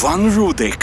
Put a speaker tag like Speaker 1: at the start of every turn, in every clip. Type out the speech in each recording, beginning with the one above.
Speaker 1: Іван Рудик.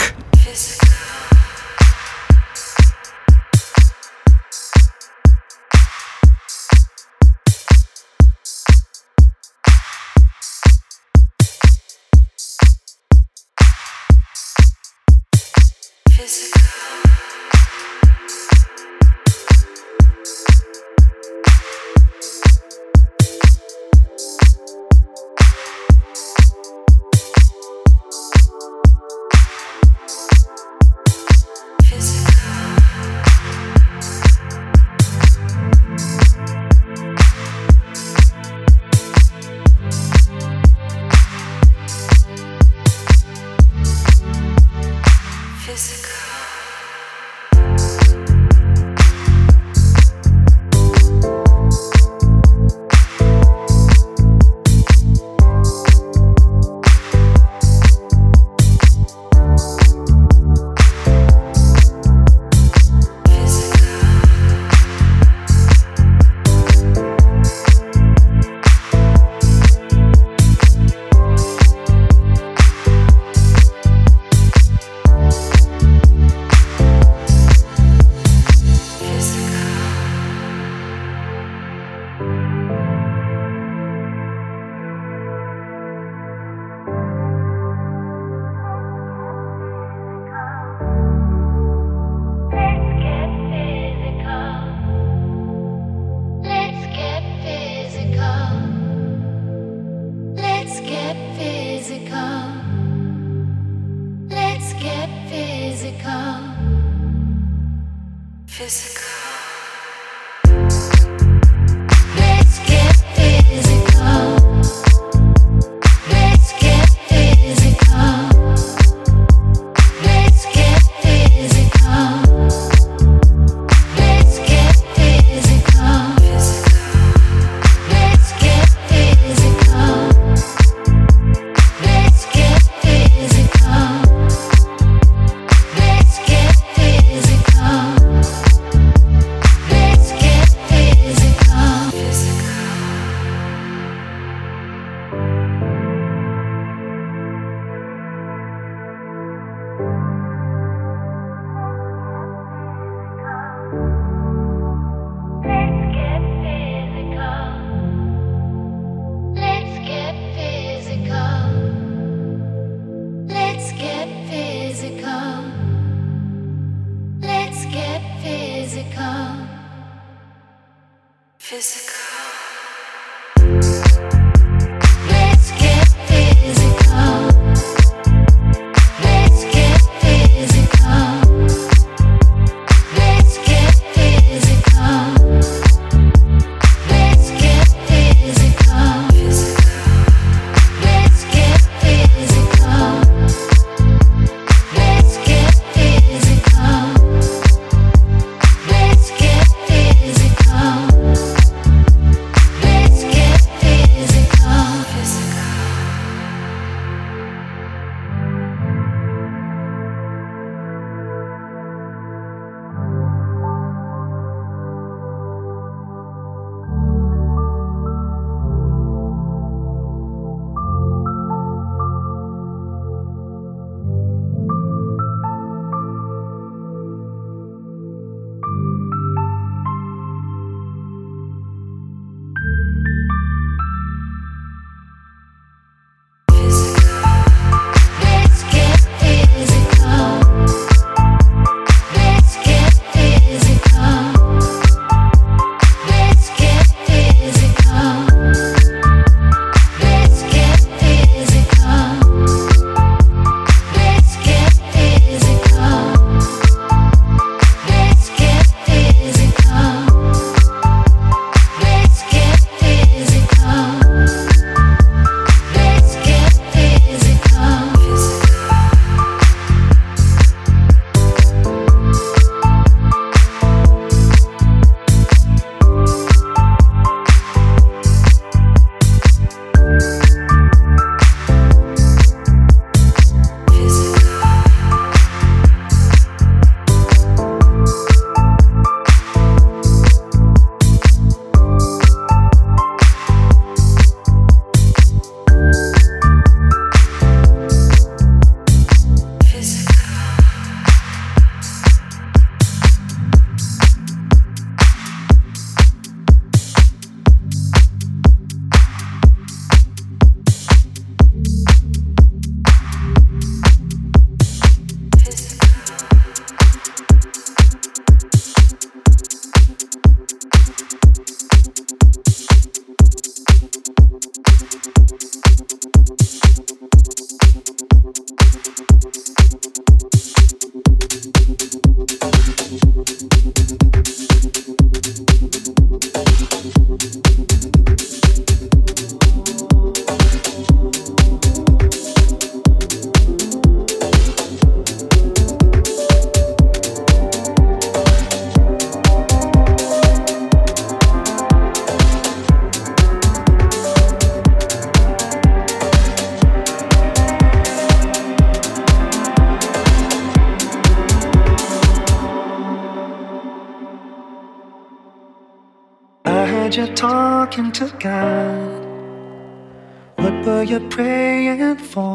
Speaker 2: you
Speaker 3: praying for?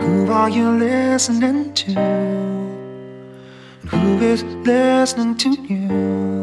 Speaker 3: Who are you listening to? And
Speaker 4: who is listening to
Speaker 3: you?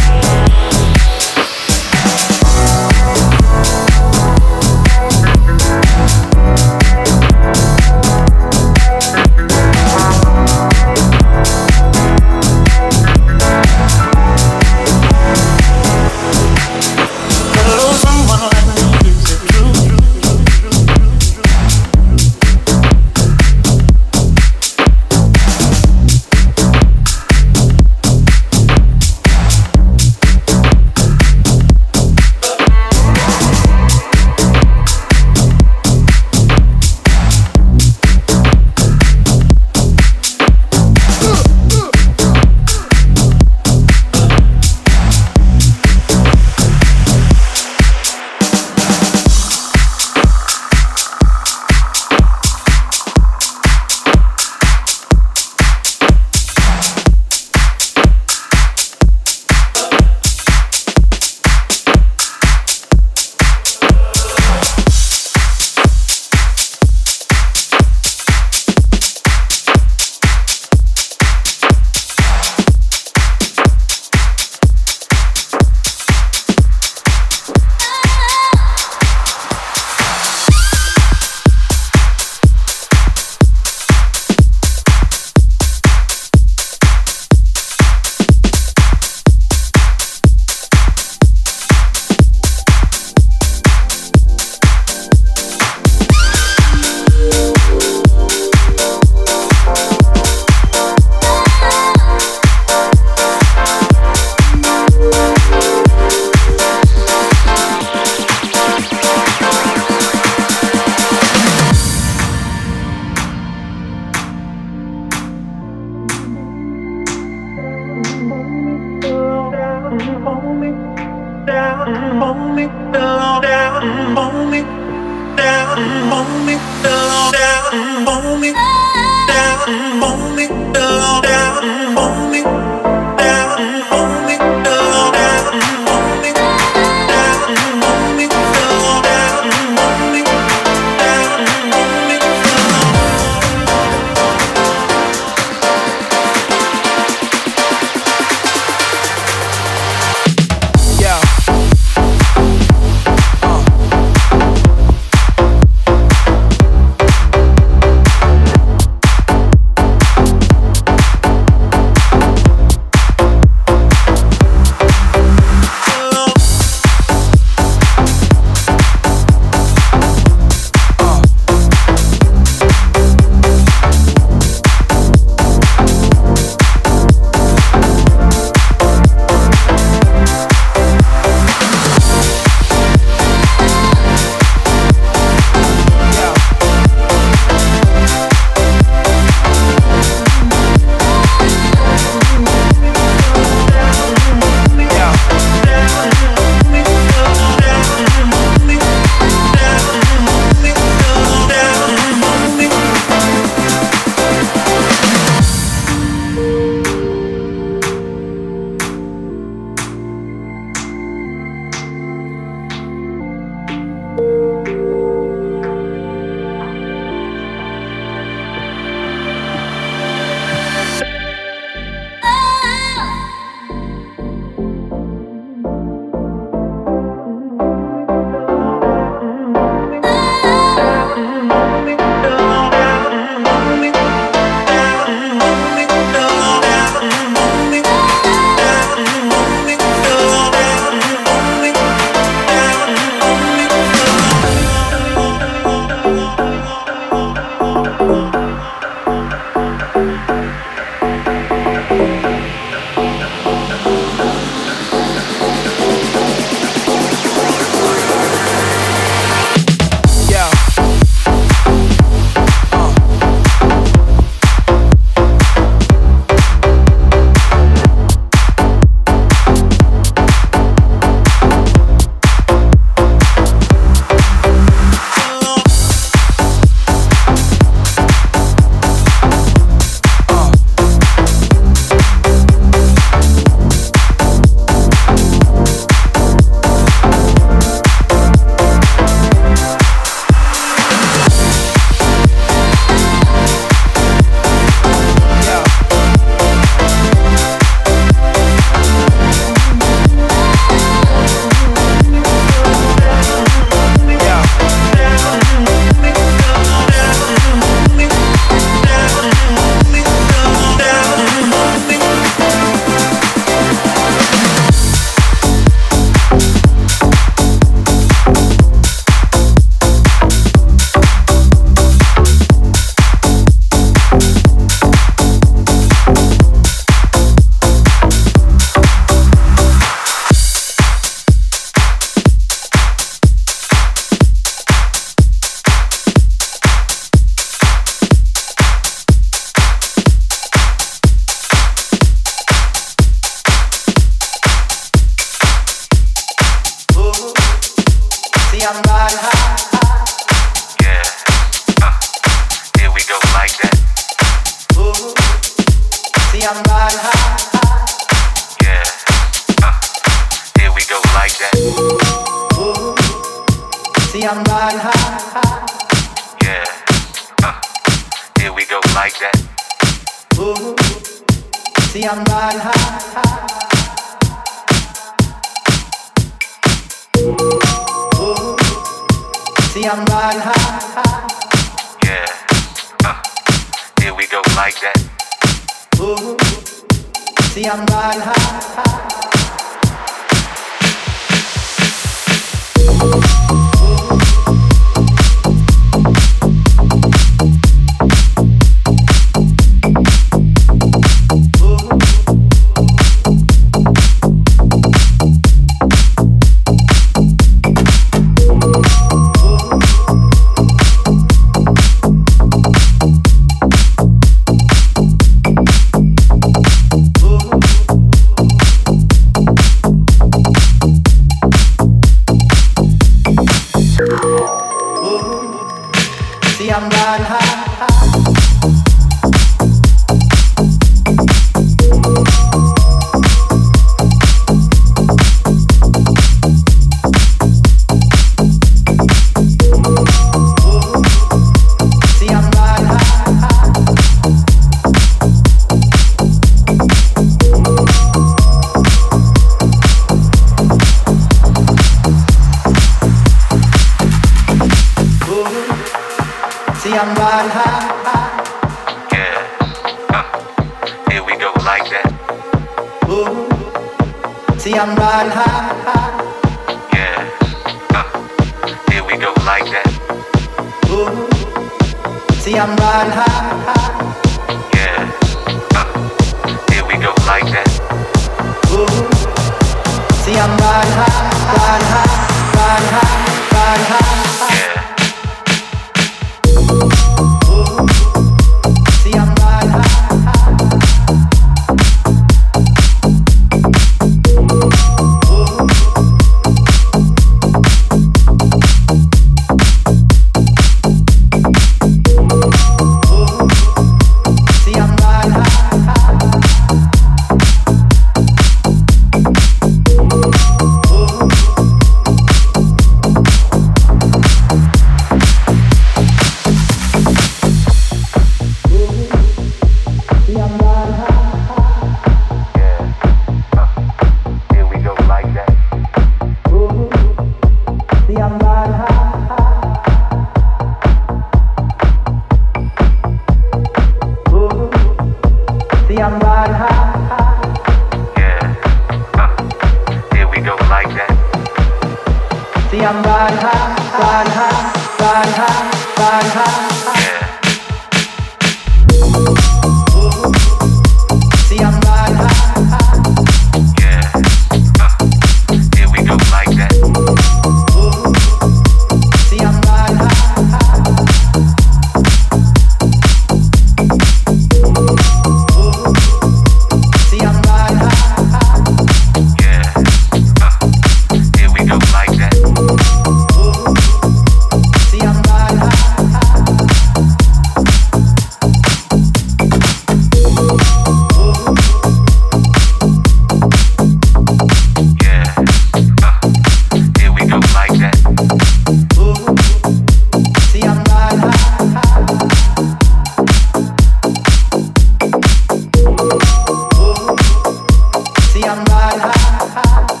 Speaker 3: high.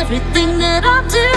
Speaker 5: Everything that I do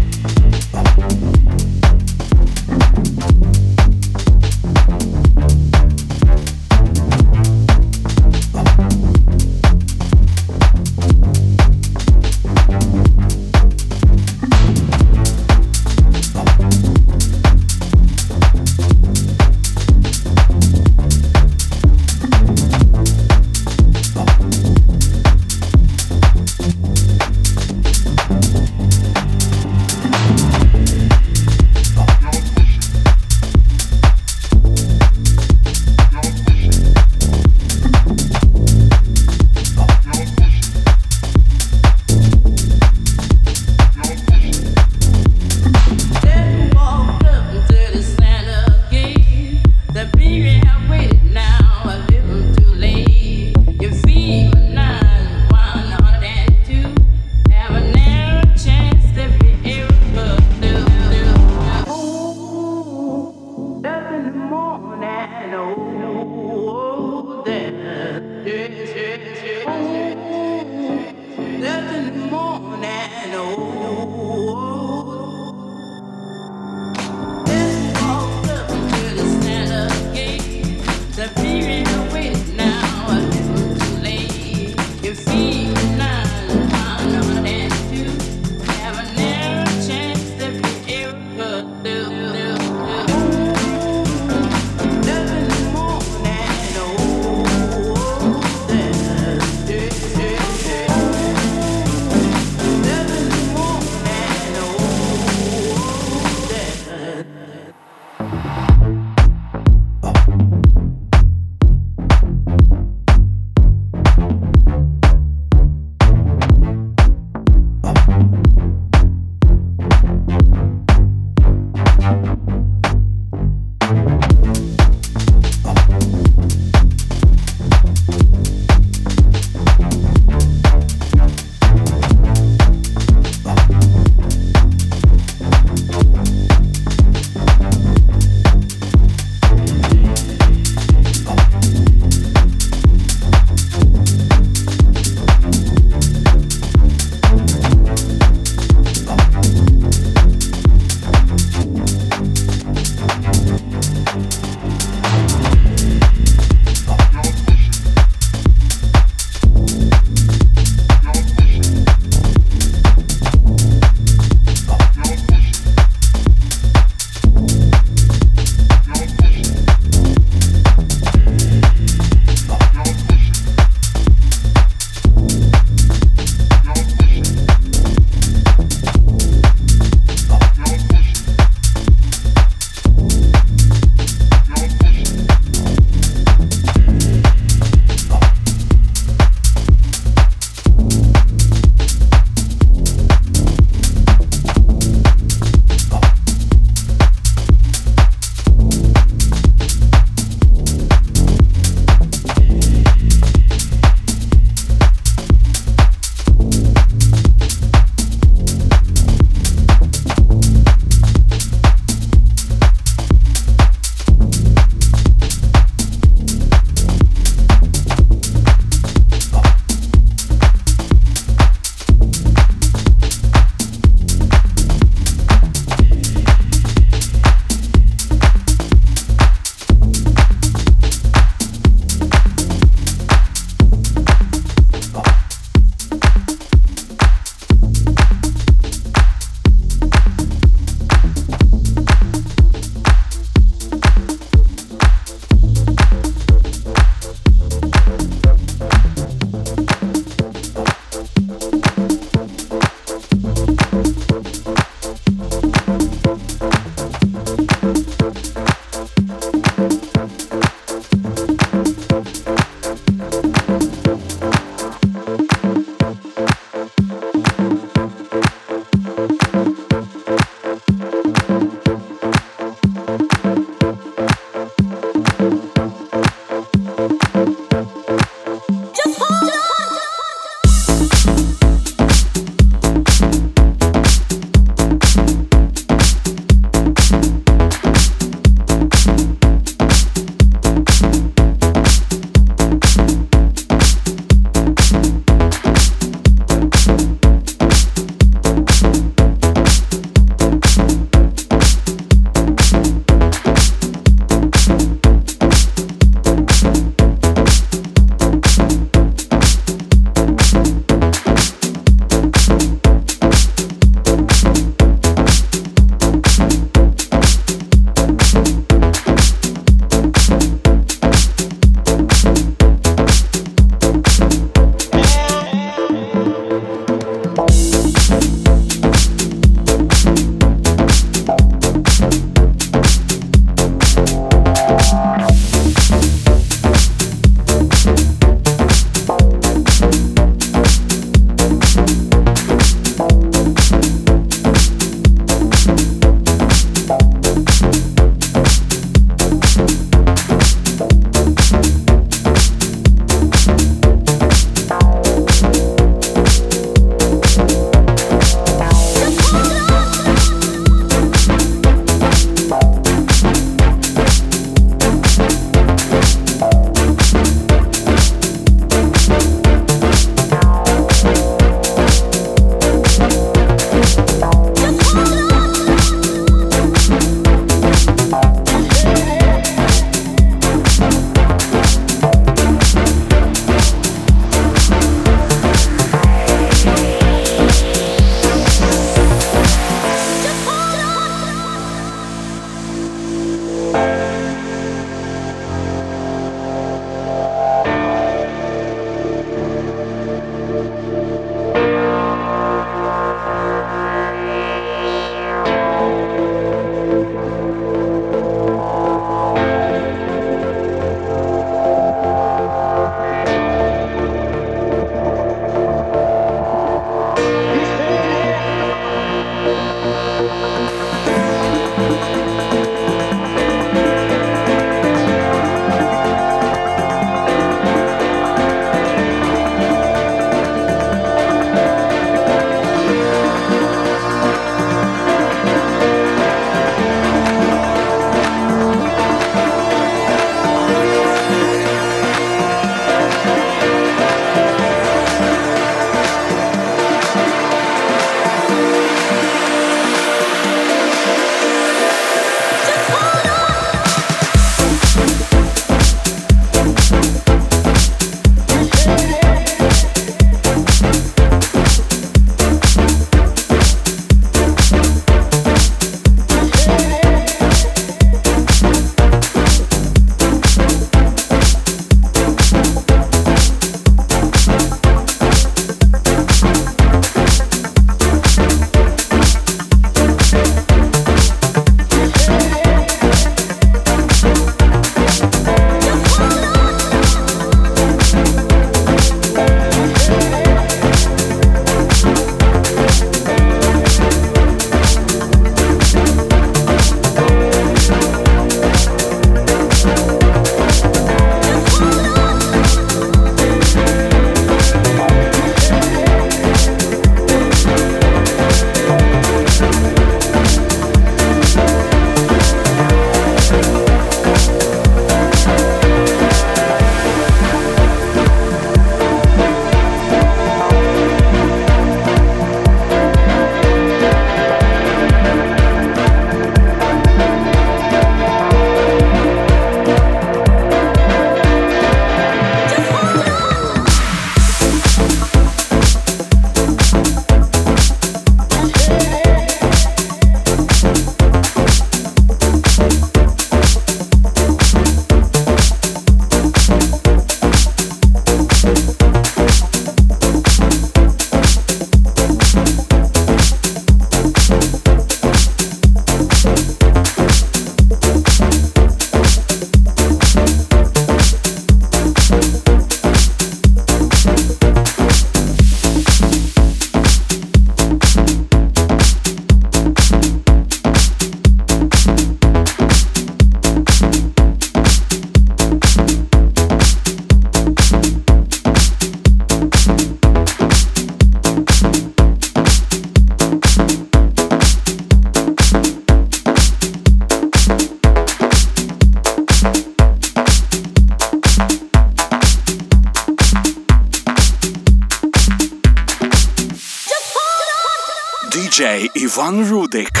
Speaker 6: Van Rudik.